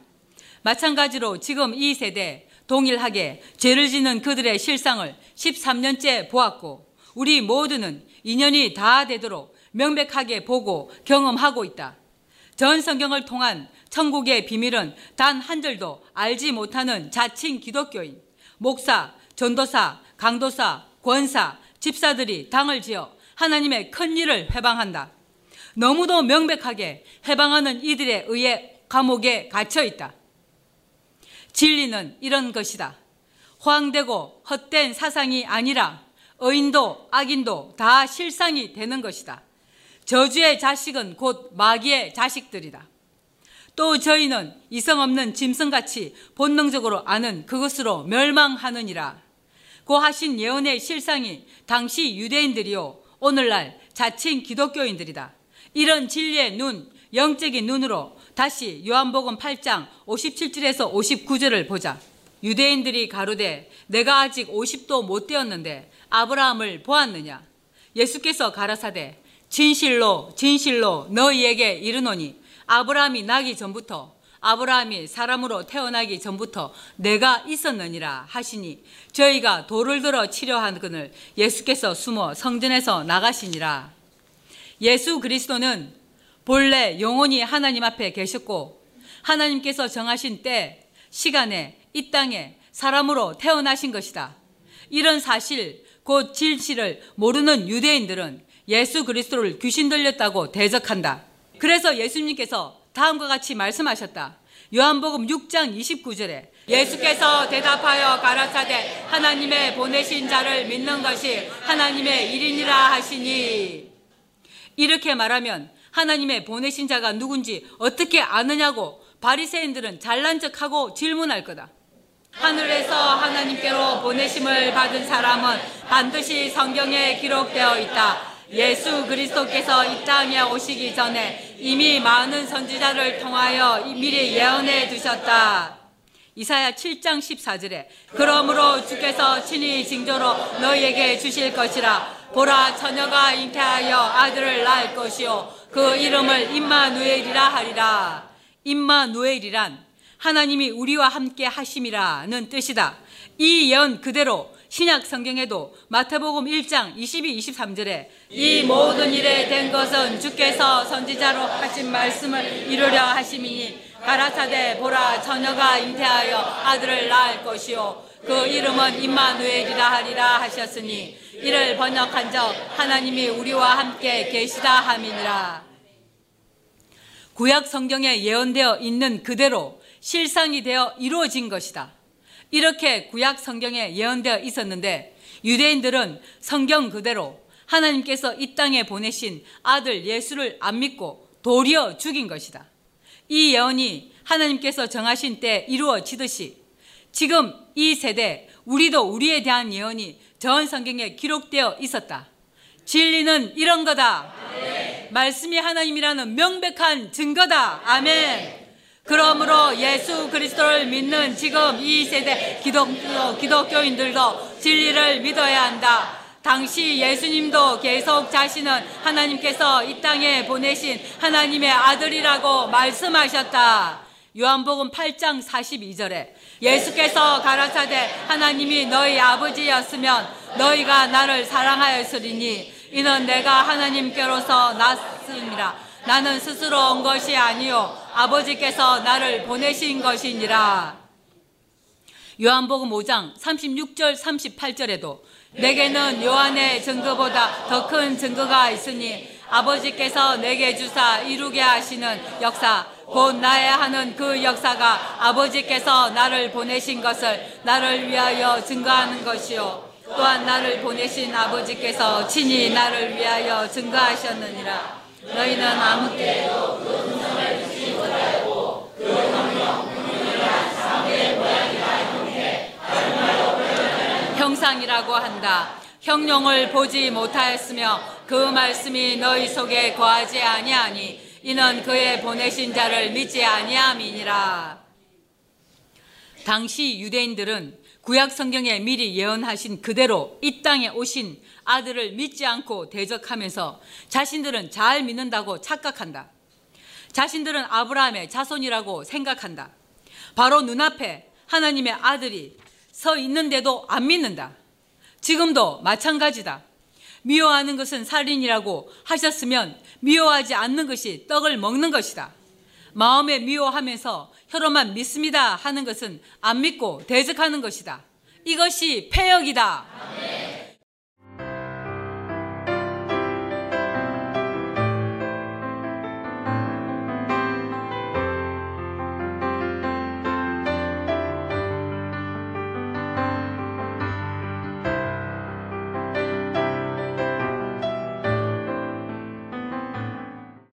마찬가지로 지금 이 세대 동일하게 죄를 짓는 그들의 실상을 13년째 보았고 우리 모두는 인연이 다 되도록 명백하게 보고 경험하고 있다. 전 성경을 통한 천국의 비밀은 단 한 절도 알지 못하는 자칭 기독교인, 목사, 전도사, 강도사, 권사, 집사들이 당을 지어 하나님의 큰 일을 회방한다. 너무도 명백하게 해방하는 이들에 의해 감옥에 갇혀 있다. 진리는 이런 것이다. 호황되고 헛된 사상이 아니라 의인도 악인도 다 실상이 되는 것이다. 저주의 자식은 곧 마귀의 자식들이다. 또 저희는 이성 없는 짐승같이 본능적으로 아는 그것으로 멸망하느니라. 고 하신 예언의 실상이 당시 유대인들이요 오늘날 자칭 기독교인들이다. 이런 진리의 눈, 영적인 눈으로 다시 요한복음 8장 57절에서 59절을 보자. 유대인들이 가로되 내가 아직 50도 못 되었는데 아브라함을 보았느냐? 예수께서 가라사대 진실로 진실로 너희에게 이르노니 아브라함이 나기 전부터 아브라함이 사람으로 태어나기 전부터 내가 있었느니라 하시니 저희가 돌을 들어 치려하거늘 예수께서 숨어 성전에서 나가시니라. 예수 그리스도는 본래 영원히 하나님 앞에 계셨고 하나님께서 정하신 때, 시간에 이 땅에 사람으로 태어나신 것이다. 이런 사실, 곧 진실을 모르는 유대인들은 예수 그리스도를 귀신 들렸다고 대적한다. 그래서 예수님께서 다음과 같이 말씀하셨다. 요한복음 6장 29절에 예수께서 대답하여 가라사대 하나님의 보내신 자를 믿는 것이 하나님의 일인이라 하시니 이렇게 말하면 하나님의 보내신 자가 누군지 어떻게 아느냐고 바리새인들은 잘난 척하고 질문할 거다. 하늘에서 하나님께로 보내심을 받은 사람은 반드시 성경에 기록되어 있다. 예수 그리스도께서 이 땅에 오시기 전에 이미 많은 선지자를 통하여 미리 예언해 두셨다. 이사야 7장 14절에 그러므로 주께서 친히 징조로 너희에게 주실 것이라 보라 처녀가 잉태하여 아들을 낳을 것이요 그 이름을 임마누엘이라 하리라. 임마누엘이란 하나님이 우리와 함께 하심이라는 뜻이다. 이 예언 그대로 신약 성경에도 마태복음 1장 22, 23절에 이 모든 일에 된 것은 주께서 선지자로 하신 말씀을 이루려 하심이니 가라사대 보라 처녀가 잉태하여 아들을 낳을 것이요 그 이름은 임마누엘이라 하리라 하셨으니 이를 번역한 적 하나님이 우리와 함께 계시다 함이니라. 구약 성경에 예언되어 있는 그대로 실상이 되어 이루어진 것이다. 이렇게 구약 성경에 예언되어 있었는데 유대인들은 성경 그대로 하나님께서 이 땅에 보내신 아들 예수를 안 믿고 도리어 죽인 것이다. 이 예언이 하나님께서 정하신 때 이루어지듯이 지금 이 세대 우리도 우리에 대한 예언이 전 성경에 기록되어 있었다. 진리는 이런 거다. 아멘. 말씀이 하나님이라는 명백한 증거다. 아멘. 그러므로 예수 그리스도를 믿는 지금 이 세대 기독교, 기독교인들도 진리를 믿어야 한다. 당시 예수님도 계속 자신은 하나님께서 이 땅에 보내신 하나님의 아들이라고 말씀하셨다. 요한복음 8장 42절에 예수께서 가라사대 하나님이 너희 아버지였으면 너희가 나를 사랑하였으리니 이는 내가 하나님께로서 났음이라 나는 스스로 온 것이 아니요. 아버지께서 나를 보내신 것이니라. 요한복음 5장 36절 38절에도 내게는 요한의 증거보다 더 큰 증거가 있으니 아버지께서 내게 주사 이루게 하시는 역사 곧 나의 하는 그 역사가 아버지께서 나를 보내신 것을 나를 위하여 증거하는 것이요. 또한 나를 보내신 아버지께서 친히 나를 위하여 증거하셨느니라 너희는 아무 때에도 그 음성을 듣지 못하고 그 성령 형상이라고 한다. 형용을 보지 못하였으며 그 말씀이 너희 속에 거하지 아니하니 이는 그의 보내신 자를 믿지 아니함이니라. 당시 유대인들은 구약 성경에 미리 예언하신 그대로 이 땅에 오신 아들을 믿지 않고 대적하면서 자신들은 잘 믿는다고 착각한다. 자신들은 아브라함의 자손이라고 생각한다. 바로 눈앞에 하나님의 아들이 서 있는데도 안 믿는다. 지금도 마찬가지다. 미워하는 것은 살인이라고 하셨으면 미워하지 않는 것이 떡을 먹는 것이다. 마음에 미워하면서 혀로만 믿습니다 하는 것은 안 믿고 대적하는 것이다. 이것이 폐역이다.